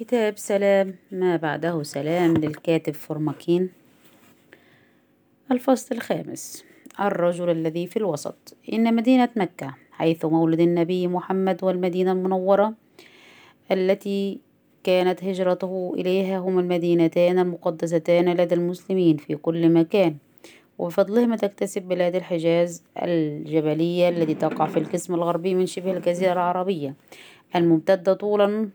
كتاب سلام. ما بعده سلام للكاتب فرمكين الفصل الخامس. الرجل الذي في الوسط. إن مدينة مكة حيث مولد النبي محمد والمدينة المنورة التي كانت هجرته إليها هما المدينتان المقدستان لدى المسلمين في كل مكان. وبفضلهما تكتسب بلاد الحجاز الجبلية التي تقع في القسم الغربي من شبه الجزيرة العربية الممتدة طولا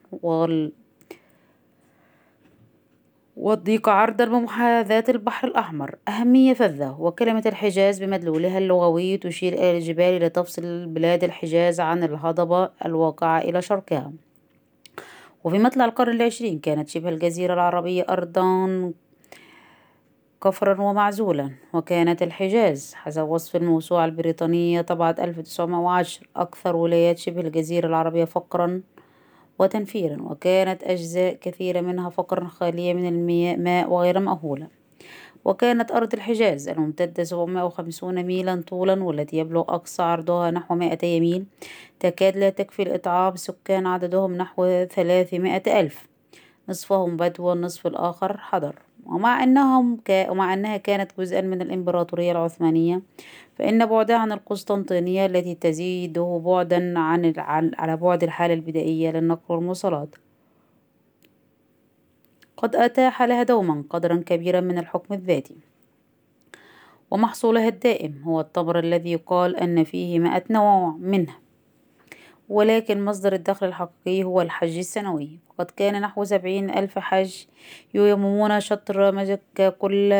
والضيق عرضا بمحاذاة البحر الأحمر. أهمية فذة وكلمة الحجاز بمدلولها اللغوي تشير إلى الجبال لتفصل بلاد الحجاز عن الهضبة الواقعة إلى شرقها. وفي مطلع القرن العشرين كانت شبه الجزيرة العربية أرضا كفرا ومعزولا وكانت الحجاز حسب وصف الموسوعة البريطانية طبعة 1910 أكثر ولايات شبه الجزيرة العربية فقرا وتنفيرا وكانت أجزاء كثيرة منها فقرا خالية من الماء وغير مأهولة وكانت أرض الحجاز الممتدة 750 ميلا طولا والتي يبلغ أقصى عرضها نحو 200 ميل. تكاد لا تكفي لإطعام سكان عددهم نحو 300 ألف. نصفهم بدو والنصف الآخر حضر. ومع أنهم ك... ومع أنها كانت جزءا من الإمبراطورية العثمانية فإن بعدها عن القسطنطينية التي تزيده بعدا عن على بعد الحالة البدائية للنقل والمواصلات. قد أتاح لها دوما قدرا كبيرا من الحكم الذاتي. ومحصولها الدائم هو التمر الذي يقال أن فيه مائة نوع منه ولكن مصدر الدخل الحقيقي هو الحج السنوي. وقد كان نحو سبعين ألف حج ييممون شطر مكة كل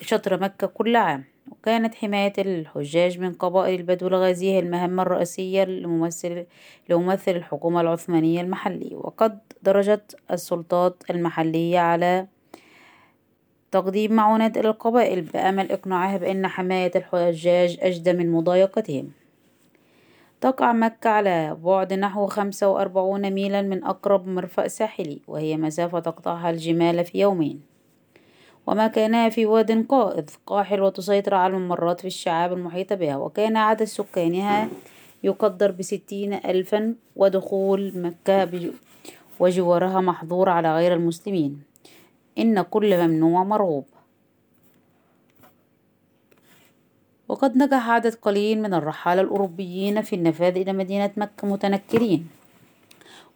شطر مكة كل عام. وكانت حماية الحجاج من قبائل البدو الغازية المهمة الرئيسية لممثل لممثل الحكومة العثمانية المحلي. وقد درجت السلطات المحلية على تقديم معونات إلى القبائل. بأمل إقناعها بأن حماية الحجاج أجدى من مضايقتهم. تقع مكة على بعد نحو خمسة وأربعون ميلا من أقرب مرفأ ساحلي وهي مسافة تقطعها الجمال في يومين. ومكانها في واد قائض قاحل وتسيطر على الممرات في الشعاب المحيطة بها وكان عدد سكانها يقدر بستين ألفا ودخول مكة وجوارها محظور على غير المسلمين. إن كل ممنوع مرغوب. وقد نجح عدد قليل من الرحالة الأوروبيين في النفاذ إلى مدينة مكة متنكرين.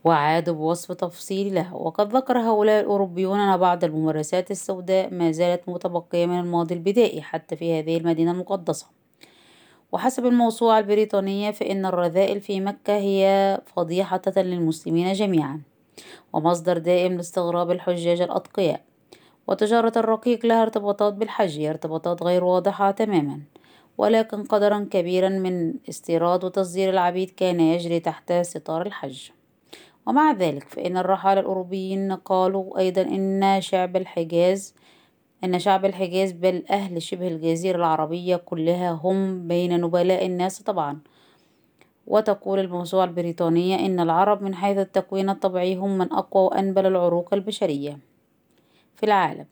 وعادوا بوصف تفصيلي لها وقد ذكر هؤلاء الأوروبيون أن بعض الممارسات السوداء ما زالت متبقية من الماضي البدائي حتى في هذه المدينة المقدسة. وحسب الموسوعة البريطانية فإن الرذائل في مكة هي فضيحة للمسلمين جميعا. ومصدر دائم لاستغراب الحجاج الأتقياء. وتجارة الرقيق لها ارتباطات بالحج هي ارتباطات غير واضحة تماما. ولكن قدرا كبيرا من استيراد وتصدير العبيد كان يجري تحت ستار الحج. ومع ذلك فإن الرحالة الأوروبيين قالوا أيضا إن شعب الحجاز أن شعب الحجاز بل أهل شبه الجزيرة العربية كلها هم بين نبلاء الناس طبعا. وتقول الموسوعة البريطانية إن العرب من حيث التكوين الطبيعي هم من أقوى وأنبل العروق البشرية. في العالم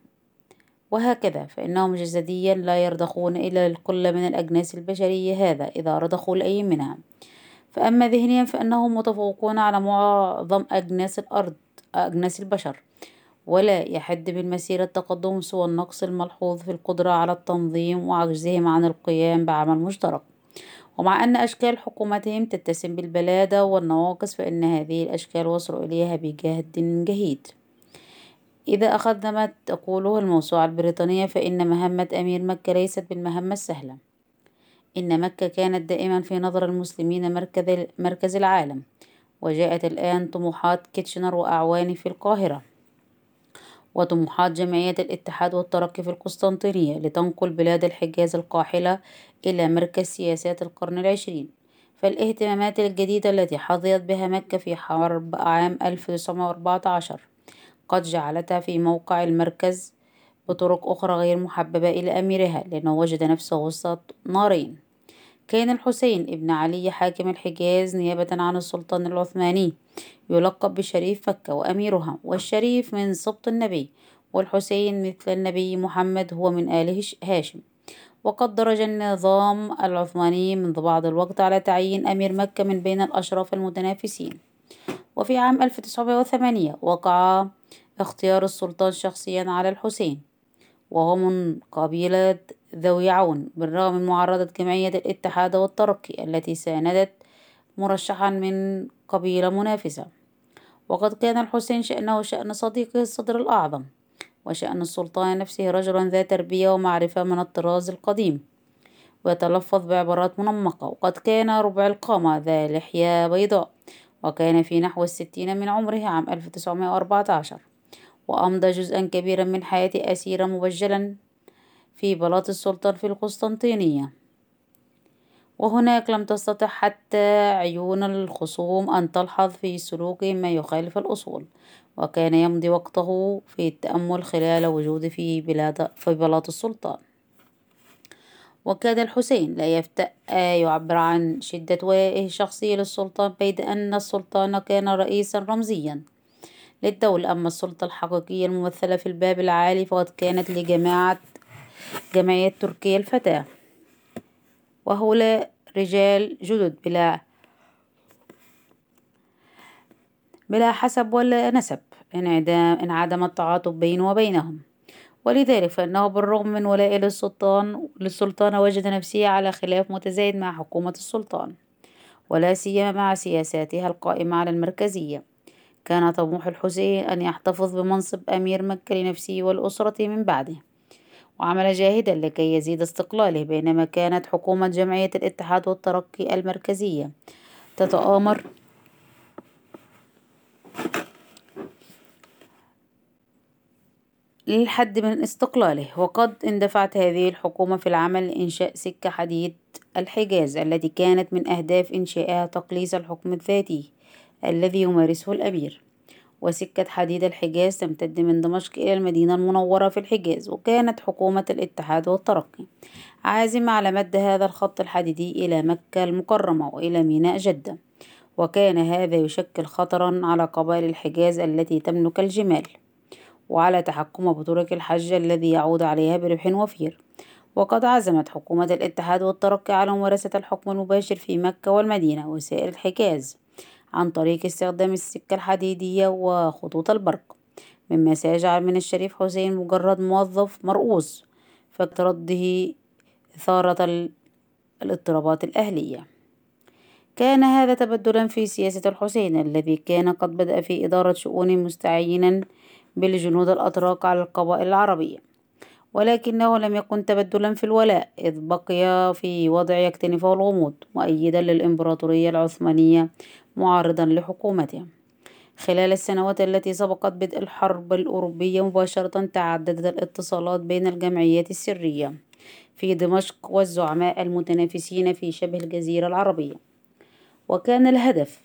وهكذا فإنهم جسديا لا يرضخون إلا للقلة من الأجناس البشرية هذا إذا رضخوا لأي منها. فأما ذهنيا فإنهم متفوقون على معظم أجناس الأرض أجناس البشر. ولا يحد بالمسيرة التقدم سوى النقص الملحوظ في القدرة على التنظيم وعجزهم عن القيام بعمل مشترك. ومع أن أشكال حكومتهم تتسم بالبلادة والنواقص فإن هذه الأشكال وصلوا إليها بجهد جهيد. إذا أخذنا ما تقوله الموسوعة البريطانية فإن مهمة أمير مكة ليست بالمهمة السهلة. إن مكة كانت دائما في نظر المسلمين مركز, مركز العالم وجاءت الآن طموحات كيتشنر وأعوانه في القاهرة وطموحات جمعية الاتحاد والترقي في القسطنطينية لتنقل بلاد الحجاز القاحلة إلى مركز سياسات القرن العشرين. فالاهتمامات الجديدة التي حظيت بها مكة في حرب عام 1914 قد جعلتها في موقع المركز بطرق أخرى غير محببة إلى أميرها لأنه وجد نفسه وسط نارين. كان الحسين ابن علي حاكم الحجاز نيابة عن السلطان العثماني يلقب بشريف مكة وأميرها والشريف من سبط النبي والحسين مثل النبي محمد هو من آل هاشم. وقد درج النظام العثماني منذ بعض الوقت على تعيين أمير مكة من بين الأشراف المتنافسين. وفي عام ألف تسعمائة وثمانية وقع اختيار السلطان شخصيا على الحسين وهو من قبيلة ذوي عون بالرغم من معارضة جمعية الاتحاد والترقي التي ساندت مرشحا من قبيلة منافسة. وقد كان الحسين شأنه شأن صديقه الصدر الأعظم وشأن السلطان نفسه رجلا ذا تربية ومعرفة من الطراز القديم. ويتلفظ بعبارات منمقة وقد كان ربع القامة ذا لحية بيضاء وكان في نحو الستين من عمره عام 1914 وأمضى جزءا كبيرا من حياته أسيرا مبجلا في بلاط السلطان في القسطنطينية. وهناك لم تستطع حتى عيون الخصوم أن تلحظ في سلوكه ما يخالف الأصول وكان يمضي وقته في التأمل خلال وجوده في بلاد في بلاط السلطان. وكاد الحسين لا يفتأ يعبر عن شدة ولائه الشخصي للسلطان بيد أن السلطان كان رئيسا رمزيا. للدولة. أما السلطة الحقيقية الممثلة في الباب العالي فقد كانت لجماعة جمعية تركيا الفتاة. وهؤلاء رجال جدد بلا بلا حسب ولا نسب. انعدام انعدم التعاطف بينه وبينهم. ولذلك فإنه بالرغم من ولائه للسلطان للسلطان وجد نفسه على خلاف متزايد مع حكومة السلطان. ولا سيما مع سياساتها القائمة على المركزية. كان طموح الحسين أن يحتفظ بمنصب أمير مكة لنفسه والأسرة من بعده وعمل جاهدا لكي يزيد استقلاله بينما كانت حكومة جمعية الاتحاد والترقي المركزية تتآمر. للحد من استقلاله وقد اندفعت هذه الحكومة في العمل لإنشاء سكة حديد الحجاز التي كانت من أهداف إنشائها تقليص الحكم الذاتي. الذي يمارسه الأمير. وسكة حديد الحجاز تمتد من دمشق إلى المدينة المنورة في الحجاز وكانت حكومة الاتحاد والترقي عازمة على مد هذا الخط الحديدي إلى مكة المكرمة وإلى ميناء جدة. وكان هذا يشكل خطرا على قبائل الحجاز التي تملك الجمال وعلى تحكم بطرق الحج الذي يعود عليها بربح وفير. وقد عزمت حكومة الاتحاد والترقي على ممارسة الحكم المباشر في مكة والمدينة وسائر الحجاز. عن طريق استخدام السكة الحديدية وخطوط البرق. مما سيجعل من الشريف حسين مجرد موظف مرؤوس فترده إثارة الاضطرابات الأهلية. كان هذا تبدلا في سياسة الحسين الذي كان قد بدأ في إدارة شؤون مستعينا بالجنود الأتراك على القبائل العربية. ولكنه لم يكن تبدلا في الولاء إذ بقي في وضع يكتنفه الغموض مؤيدا للإمبراطورية العثمانية معارضا لحكومته خلال السنوات التي سبقت بدء الحرب الأوروبية مباشرة تعددت الاتصالات بين الجمعيات السرية في دمشق والزعماء المتنافسين في شبه الجزيرة العربية. وكان الهدف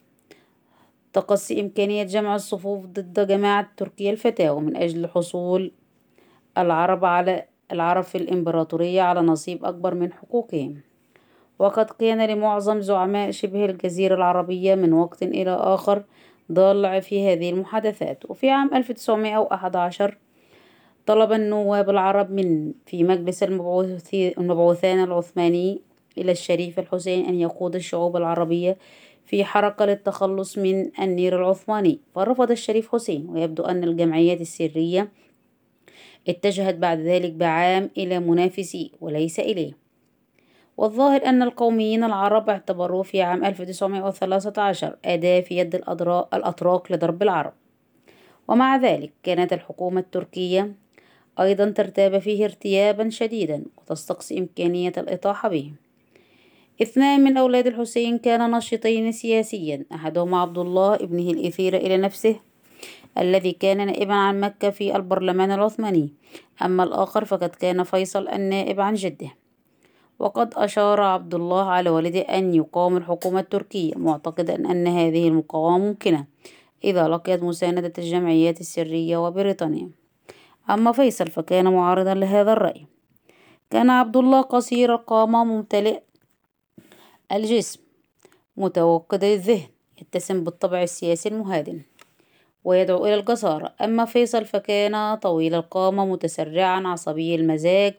تقصي إمكانية جمع الصفوف ضد جماعة تركيا الفتاة ومن أجل حصول العرب على العرب في الإمبراطورية على نصيب أكبر من حقوقهم. وقد كان لمعظم زعماء شبه الجزيرة العربية من وقت إلى آخر ضالع في هذه المحادثات. وفي عام 1911 طلب النواب العرب من في مجلس المبعوثان العثماني إلى الشريف الحسين أن يقود الشعوب العربية في حركة للتخلص من النير العثماني. فرفض الشريف حسين ويبدو أن الجمعيات السرية اتجهت بعد ذلك بعام إلى منافسيه وليس إليه. والظاهر أن القوميين العرب اعتبروه في عام 1913 أداة في يد الأتراك لضرب العرب. ومع ذلك كانت الحكومة التركية أيضا ترتاب فيه ارتيابا شديدا وتستقصي إمكانية الإطاحة به. اثنان من أولاد الحسين كانا نشيطين سياسيا أحدهما عبد الله ابنه الأثير إلى نفسه الذي كان نائبا عن مكة في البرلمان العثماني. أما الآخر فقد كان فيصل النائب عن جده. وقد أشار عبد الله على والده أن يقاوم الحكومة التركية معتقدا أن هذه المقاومة ممكنة إذا لقيت مساندة الجمعيات السرية وبريطانيا. أما فيصل فكان معارضا لهذا الرأي. كان عبد الله قصير القامة ممتلئ الجسم متوقد الذهن يتسم بالطبع السياسي المهادن ويدعو إلى الجسارة أما فيصل فكان طويل القامة متسرعا عصبي المزاج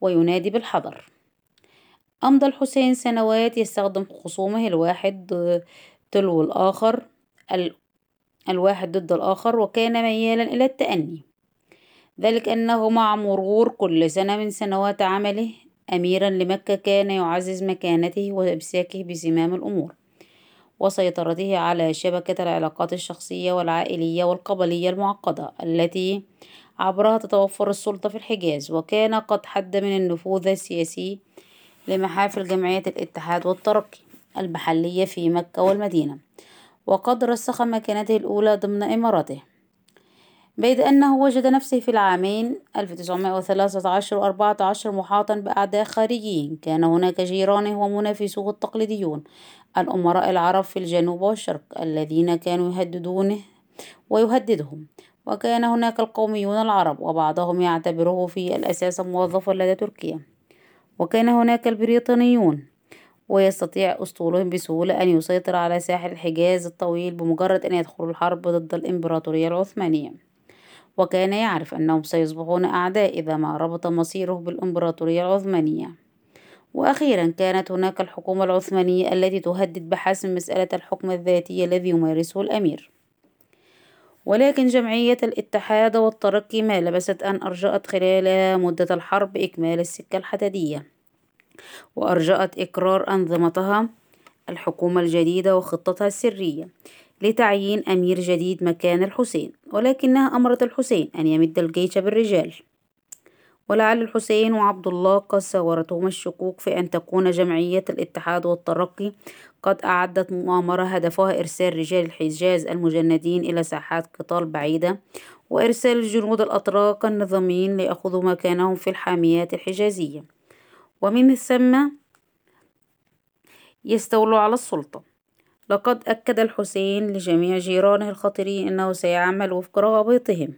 وينادي بالحذر. أمضى الحسين سنوات يستخدم خصومه الواحد تلو الآخر الواحد ضد الآخر وكان ميالا إلى التأني. ذلك أنه مع مرور كل سنة من سنوات عمله أميرا لمكة كان يعزز مكانته وإمساكه بزمام الأمور وسيطرته على شبكة العلاقات الشخصية والعائلية والقبلية المعقدة التي عبرها تتوفر السلطة في الحجاز. وكان قد حد من النفوذ السياسي لمحافل جمعية الاتحاد والترقي المحلية في مكة والمدينة وقد رسخ مكانته الأولى ضمن إمارته بيد أنه وجد نفسه في العامين 1913 و 14 محاطا بأعداء خارجيين. كان هناك جيرانه ومنافسوه التقليديون الأمراء العرب في الجنوب والشرق الذين كانوا يهددونه ويهددهم وكان هناك القوميون العرب وبعضهم يعتبره في الأساس موظفا لدى تركيا. وكان هناك البريطانيون ويستطيع أسطولهم بسهولة أن يسيطر على ساحل الحجاز الطويل بمجرد أن يدخلوا الحرب ضد الإمبراطورية العثمانية. وكان يعرف أنهم سيصبحون أعداء إذا ما ربط مصيره بالإمبراطورية العثمانية. وأخيرا كانت هناك الحكومة العثمانية التي تهدد بحسم مسألة الحكم الذاتي الذي يمارسه الأمير. ولكن جمعية الاتحاد والترقي ما لبست أن أرجأت خلال مدة الحرب إكمال السكة الحديدية وأرجأت إقرار أنظمتها الحكومة الجديدة وخطتها السرية لتعيين أمير جديد مكان الحسين ولكنها أمرت الحسين أن يمد الجيش بالرجال. ولعل الحسين وعبد الله قد ساورتهما الشكوك في أن تكون جمعية الاتحاد والترقي قد أعدت مؤامرة هدفها إرسال رجال الحجاز المجندين إلى ساحات قتال بعيدة وإرسال الجنود الأتراك النظاميين ليأخذوا مكانهم في الحاميات الحجازية. ومن ثم يستولوا على السلطة. لقد أكد الحسين لجميع جيرانه الخطرين أنه سيعمل وفق رغباتهم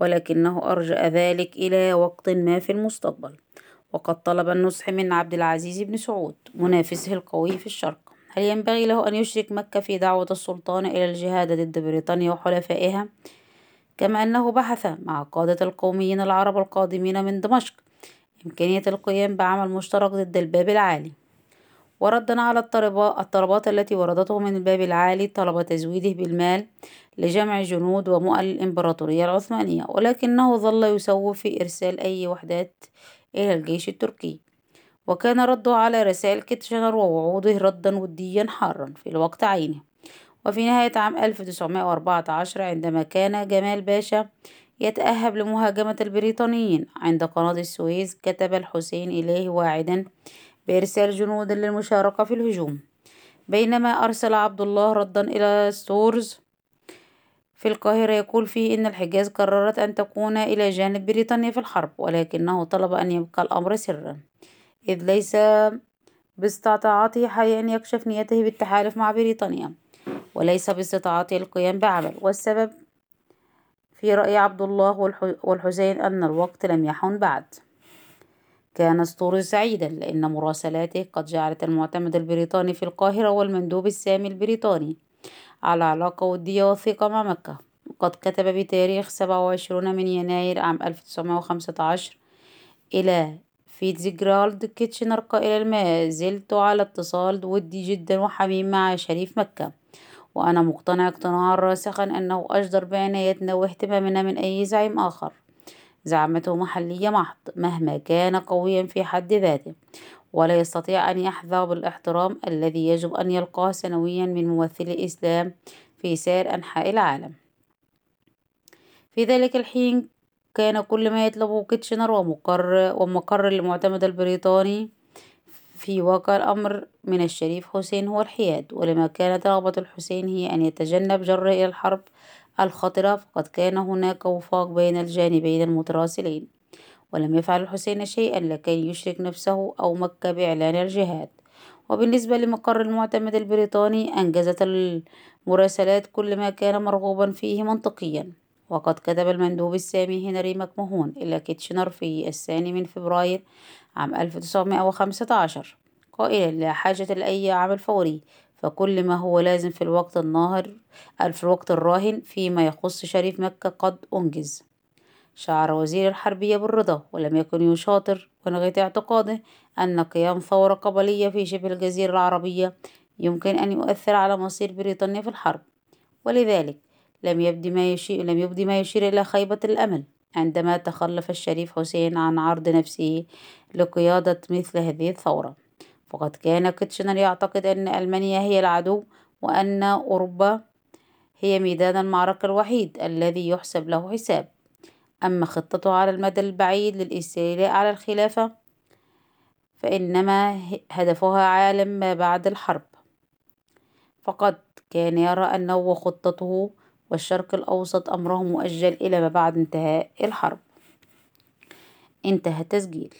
ولكنه أرجأ ذلك إلى وقت ما في المستقبل. وقد طلب النصح من عبد العزيز بن سعود منافسه القوي في الشرق. هل ينبغي له أن يشرك مكة في دعوة السلطان إلى الجهاد ضد بريطانيا وحلفائها؟ كما أنه بحث مع قادة القوميين العرب القادمين من دمشق إمكانية القيام بعمل مشترك ضد الباب العالي. وردا على الطلبات التي وردته من الباب العالي طلب تزويده بالمال لجمع جنود ومؤل الإمبراطورية العثمانية ولكنه ظل يسوف في إرسال أي وحدات إلى الجيش التركي. وكان رده على رسائل كيتشنر ووعوده ردا وديا حارا في الوقت عينه. وفي نهاية عام 1914 عندما كان جمال باشا يتأهب لمهاجمة البريطانيين عند قناة السويس كتب الحسين إليه واعدا بإرسال جنود للمشاركة في الهجوم. بينما أرسل عبد الله ردا إلى ستورز في القاهرة يقول فيه إن الحجاز قررت أن تكون إلى جانب بريطانيا في الحرب ولكنه طلب أن يبقى الأمر سرا. إذ ليس باستطاعته حاليا أن يكشف نيته بالتحالف مع بريطانيا وليس باستطاعته القيام بعمل. والسبب في رأي عبد الله والحسين أن الوقت لم يحن بعد. كان أسطوري سعيدا لأن مراسلاته قد جعلت المعتمد البريطاني في القاهرة والمندوب السامي البريطاني على علاقة ودية وثيقة مع مكة. وقد كتب بتاريخ سبعة وعشرون من يناير عام ألف تسعمائة إلى فيتزجرالد كيتشنر قائلا ما زلت على اتصال ودي جدا وحميم مع شريف مكة. وأنا مقتنع اقتناعا راسخا أنه أجدر بعنايتنا واهتمامنا من أي زعيم آخر. زعمته محلية محض مهما كان قويا في حد ذاته. ولا يستطيع أن يحظى بالاحترام الذي يجب أن يلقاه سنويا من ممثلي الإسلام في سائر أنحاء العالم. في ذلك الحين كان كل ما يطلبه كيتشنر ومقر ومقر المعتمد البريطاني في واقع الأمر من الشريف حسين هو الحياد ولما كانت رغبة الحسين هي أن يتجنب جره إلى الحرب الخطرة فقد كان هناك وفاق بين الجانبين المتراسلين. ولم يفعل الحسين شيئا لكي يشرك نفسه أو مكة بإعلان الجهاد. وبالنسبة لمقر المعتمد البريطاني أنجزت المراسلات كل ما كان مرغوبا فيه منطقيا. وقد كتب المندوب السامي هنري مكمهون إلى كيتشنر في الثاني من فبراير عام 1915 قائلا لا حاجة لأي عمل فوري فكل ما هو لازم في الوقت الناهر في الوقت الراهن فيما يخص شريف مكة قد أنجز. شعر وزير الحربية بالرضا ولم يكن يشاطر ونغية اعتقاده أن قيام ثورة قبلية في شبه الجزيرة العربية يمكن أن يؤثر على مصير بريطانيا في الحرب. ولذلك لم يبدي ما يشير لم يبدي ما يشير إلى خيبة الأمل. عندما تخلف الشريف حسين عن عرض نفسه لقيادة مثل هذه الثورة فقد كان كيتشنر يعتقد أن ألمانيا هي العدو وأن أوروبا هي ميدان المعركة الوحيد الذي يحسب له حساب. أما خطته على المدى البعيد للاستيلاء على الخلافة فإنما هدفها عالم ما بعد الحرب. فقد كان يرى أنه وخطته والشرق الأوسط أمرهم مؤجل إلى ما بعد انتهاء الحرب. انتهى تسجيل